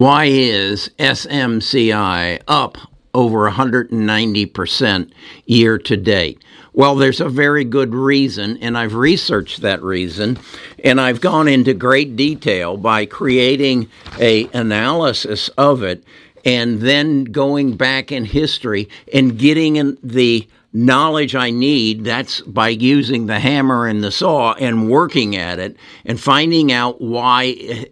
Why is SMCI up over 190% year to date? Well, there's a very good reason, and I've researched that reason, and I've gone into great detail by creating a analysis of it and then going back in history and getting in the knowledge I need, that's by using the hammer and the saw and working at it and finding out why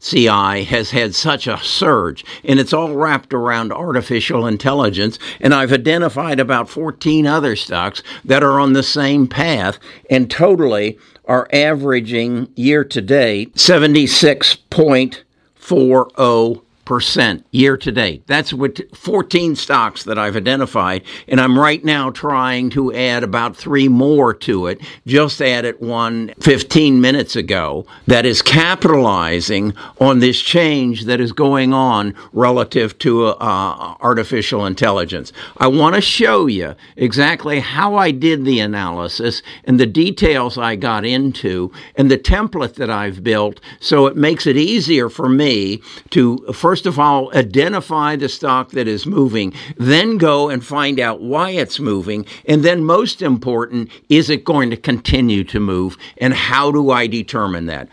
SMCI has had such a surge. And it's all wrapped around artificial intelligence. And I've identified about 14 other stocks that are on the same path and totally are averaging year to date 76.40 percent year to date. That's with 14 stocks that I've identified, and I'm right now trying to add about three more to it. Just added one 15 minutes ago that is capitalizing on this change that is going on relative to uh, artificial intelligence. I want to show you exactly how I did the analysis and the details I got into and the template that I've built so it makes it easier for me to first first of all, identify the stock that is moving, then go and find out why it's moving, and then, most important, is it going to continue to move, and how do I determine that?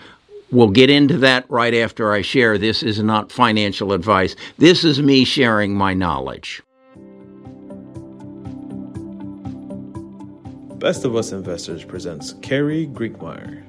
We'll get into that right after I share. This is not financial advice. This is me sharing my knowledge. Best of Us Investors presents Kerry Griegmeier.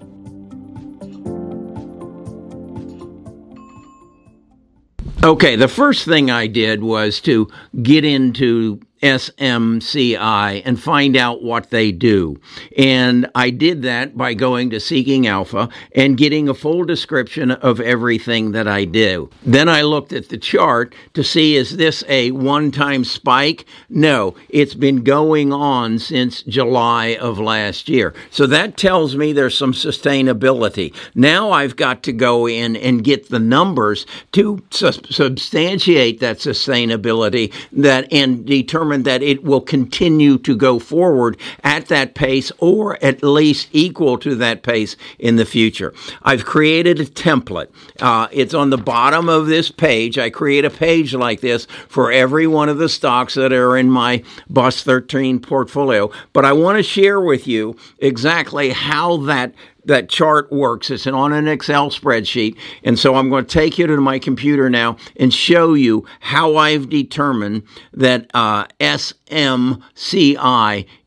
Okay, the first thing I did was to get into SMCI and find out what they do. And I did that by going to Seeking Alpha and getting a full description of everything that I do. Then I looked at the chart to see is this a one time spike? No, it's been going on since July of last year. So that tells me there's some sustainability. Now I've got to go in and get the numbers to su- substantiate that sustainability that and determine determined that it will continue to go forward at that pace or at least equal to that pace in the future. I've created a template. Uh, it's on the bottom of this page. I create a page like this for every one of the stocks that are in my Bus 13 portfolio. But I want to share with you exactly how that that chart works. It's on an Excel spreadsheet. And so I'm going to take you to my computer now and show you how I've determined that uh, SMCI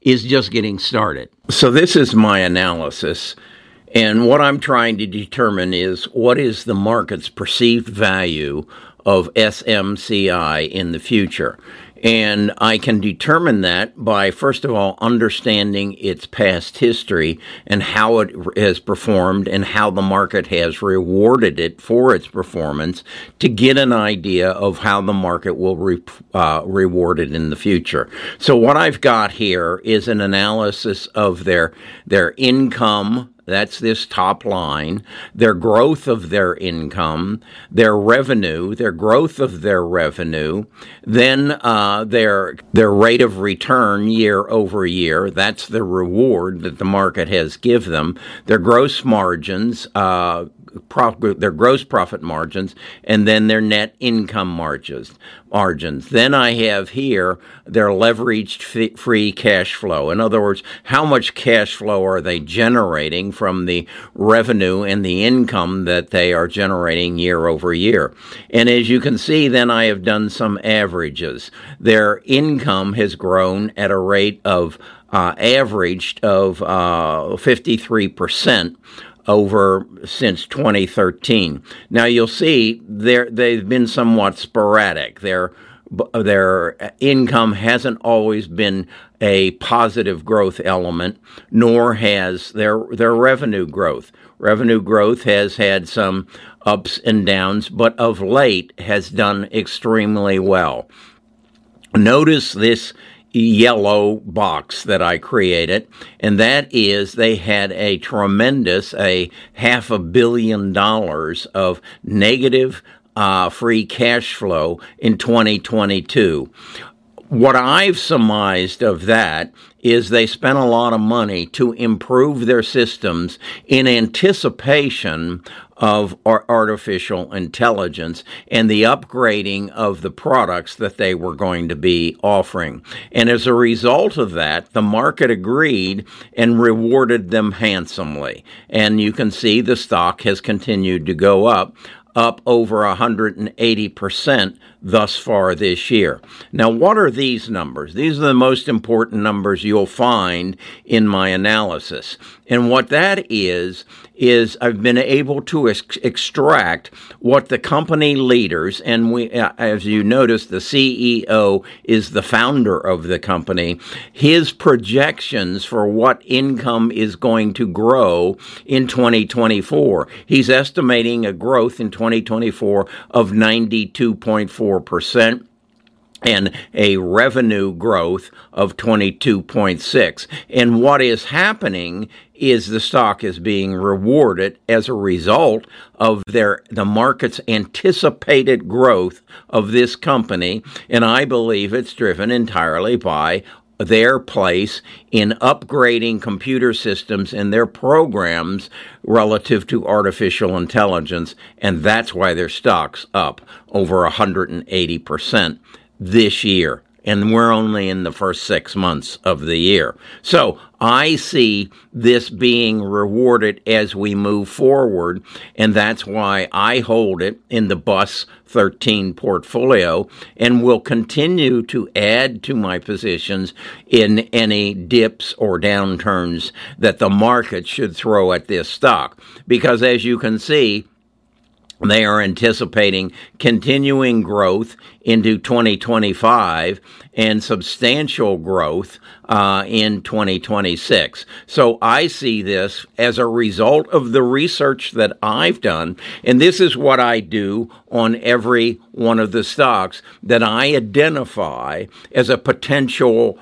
is just getting started. So this is my analysis. And what I'm trying to determine is what is the market's perceived value of SMCI in the future. And I can determine that by, first of all, understanding its past history and how it has performed and how the market has rewarded it for its performance to get an idea of how the market will re- uh, reward it in the future. So, what I've got here is an analysis of their, their income that's this top line. Their growth of their income, their revenue, their growth of their revenue, then uh, their their rate of return year over year. That's the reward that the market has give them. Their gross margins, uh, their gross profit margins and then their net income margins. Margins. Then I have here their leveraged free cash flow. In other words, how much cash flow are they generating from the revenue and the income that they are generating year over year? And as you can see, then I have done some averages. Their income has grown at a rate of uh, averaged of uh, 53% over since 2013. Now you'll see they they've been somewhat sporadic. Their their income hasn't always been a positive growth element, nor has their their revenue growth. Revenue growth has had some ups and downs, but of late has done extremely well. Notice this yellow box that I created, and that is they had a tremendous, a half a billion dollars of negative uh, free cash flow in 2022. What I've surmised of that is they spent a lot of money to improve their systems in anticipation of artificial intelligence and the upgrading of the products that they were going to be offering. And as a result of that, the market agreed and rewarded them handsomely. And you can see the stock has continued to go up up over 180% thus far this year. Now, what are these numbers? These are the most important numbers you'll find in my analysis. And what that is, is I've been able to ex- extract what the company leaders, and we, uh, as you notice, the CEO is the founder of the company, his projections for what income is going to grow in 2024. He's estimating a growth in 2024 of 92.4% and a revenue growth of 22.6 and what is happening is the stock is being rewarded as a result of their the market's anticipated growth of this company. And I believe it's driven entirely by their place in upgrading computer systems and their programs relative to artificial intelligence. And that's why their stocks up over 180% this year and we're only in the first six months of the year. So I see this being rewarded as we move forward, and that's why I hold it in the Bus 13 portfolio and will continue to add to my positions in any dips or downturns that the market should throw at this stock. Because as you can see, they are anticipating continuing growth into 2025 and substantial growth uh, in 2026. So I see this as a result of the research that I've done, and this is what I do on every one of the stocks that I identify as a potential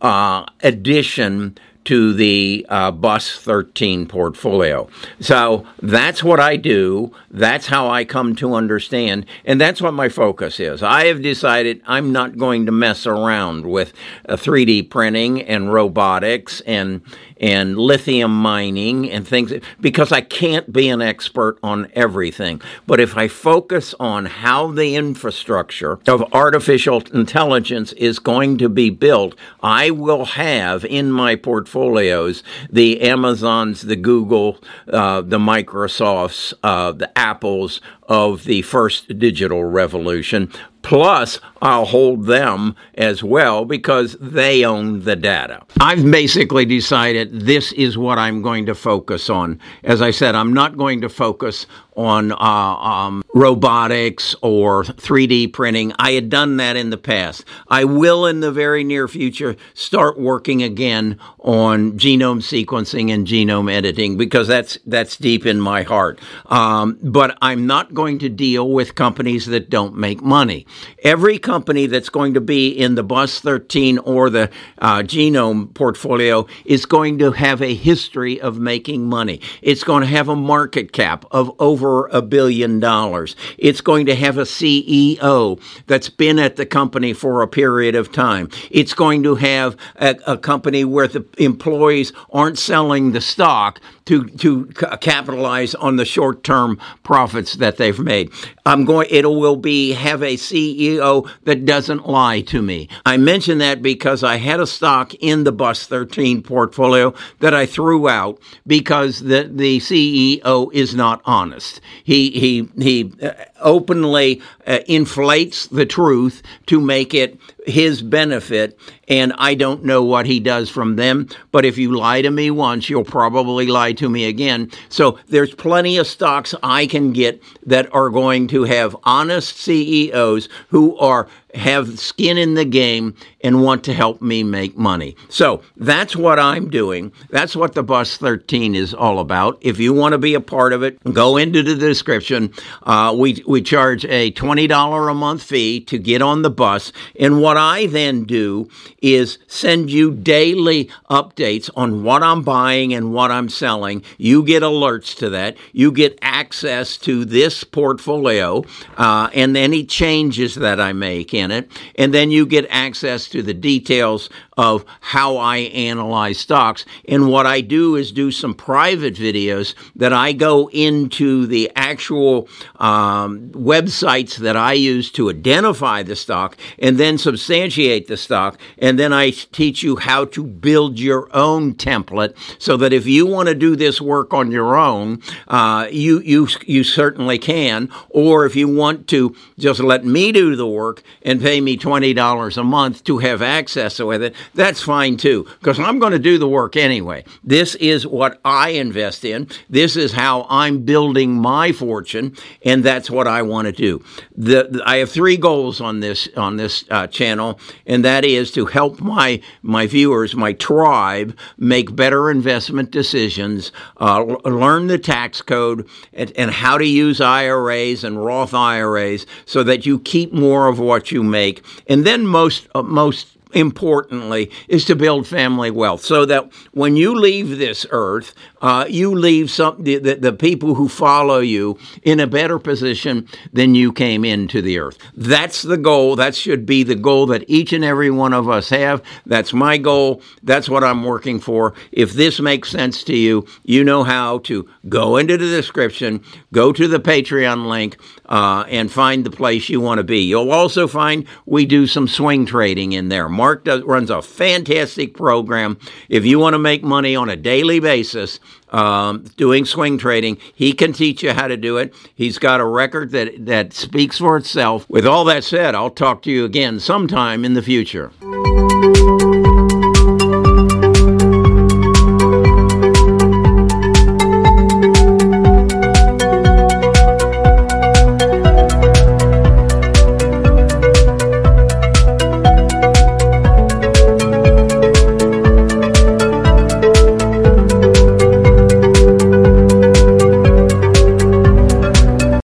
uh, addition to the uh, Bus 13 portfolio. So that's what I do. That's how I come to understand. And that's what my focus is. I have decided I'm not going to mess around with uh, 3D printing and robotics and and lithium mining and things because I can't be an expert on everything. But if I focus on how the infrastructure of artificial intelligence is going to be built, I will have in my portfolios the Amazons, the Google, uh, the Microsofts, uh, the Apples of the first digital revolution Plus, I'll hold them as well because they own the data. I've basically decided this is what I'm going to focus on. As I said, I'm not going to focus on uh, um, robotics or 3D printing. I had done that in the past. I will, in the very near future, start working again on genome sequencing and genome editing because that's that's deep in my heart. Um, but I'm not going to deal with companies that don't make money. Every company that's going to be in the Bus 13 or the uh, genome portfolio is going to have a history of making money. It's going to have a market cap of over a billion dollars. It's going to have a CEO that's been at the company for a period of time. It's going to have a, a company where the employees aren't selling the stock to to capitalize on the short term profits that they've made. I'm going. It will be have a CEO that doesn't lie to me. I mention that because I had a stock in the Bus 13 portfolio that I threw out because the the CEO is not honest. He he he uh, openly uh, inflates the truth to make it his benefit, and I don't know what he does from them. But if you lie to me once, you'll probably lie to me again. So there's plenty of stocks I can get that are going to have honest CEOs who are have skin in the game and want to help me make money. So that's what I'm doing. That's what the Bus 13 is all about. If you want to be a part of it, go into the description. Uh, we, we charge a $20 a month fee to get on the bus. And what I then do is send you daily updates on what I'm buying and what I'm selling. You get alerts to that. You get access to this portfolio uh, and any changes that I make in in it, and then you get access to the details of how I analyze stocks. And what I do is do some private videos that I go into the actual um, websites that I use to identify the stock and then substantiate the stock. And then I teach you how to build your own template so that if you want to do this work on your own, uh, you, you, you certainly can. Or if you want to just let me do the work and pay me $20 a month to have access with it, that's fine too, because I'm going to do the work anyway. This is what I invest in. This is how I'm building my fortune, and that's what I want to do. The, I have three goals on this on this uh, channel, and that is to help my my viewers, my tribe, make better investment decisions, uh, learn the tax code, and, and how to use IRAs and Roth IRAs, so that you keep more of what you make, and then most uh, most importantly, is to build family wealth so that when you leave this earth, uh, you leave some the, the, people who follow you in a better position than you came into the earth. That's the goal. That should be the goal that each and every one of us have. That's my goal. That's what I'm working for. If this makes sense to you, you know how to go into the description, go to the Patreon link, uh, and find the place you want to be. You'll also find we do some swing trading in there. Mark does, runs a fantastic program. If you want to make money on a daily basis, um, doing swing trading. He can teach you how to do it. He's got a record that, that speaks for itself. With all that said, I'll talk to you again sometime in the future.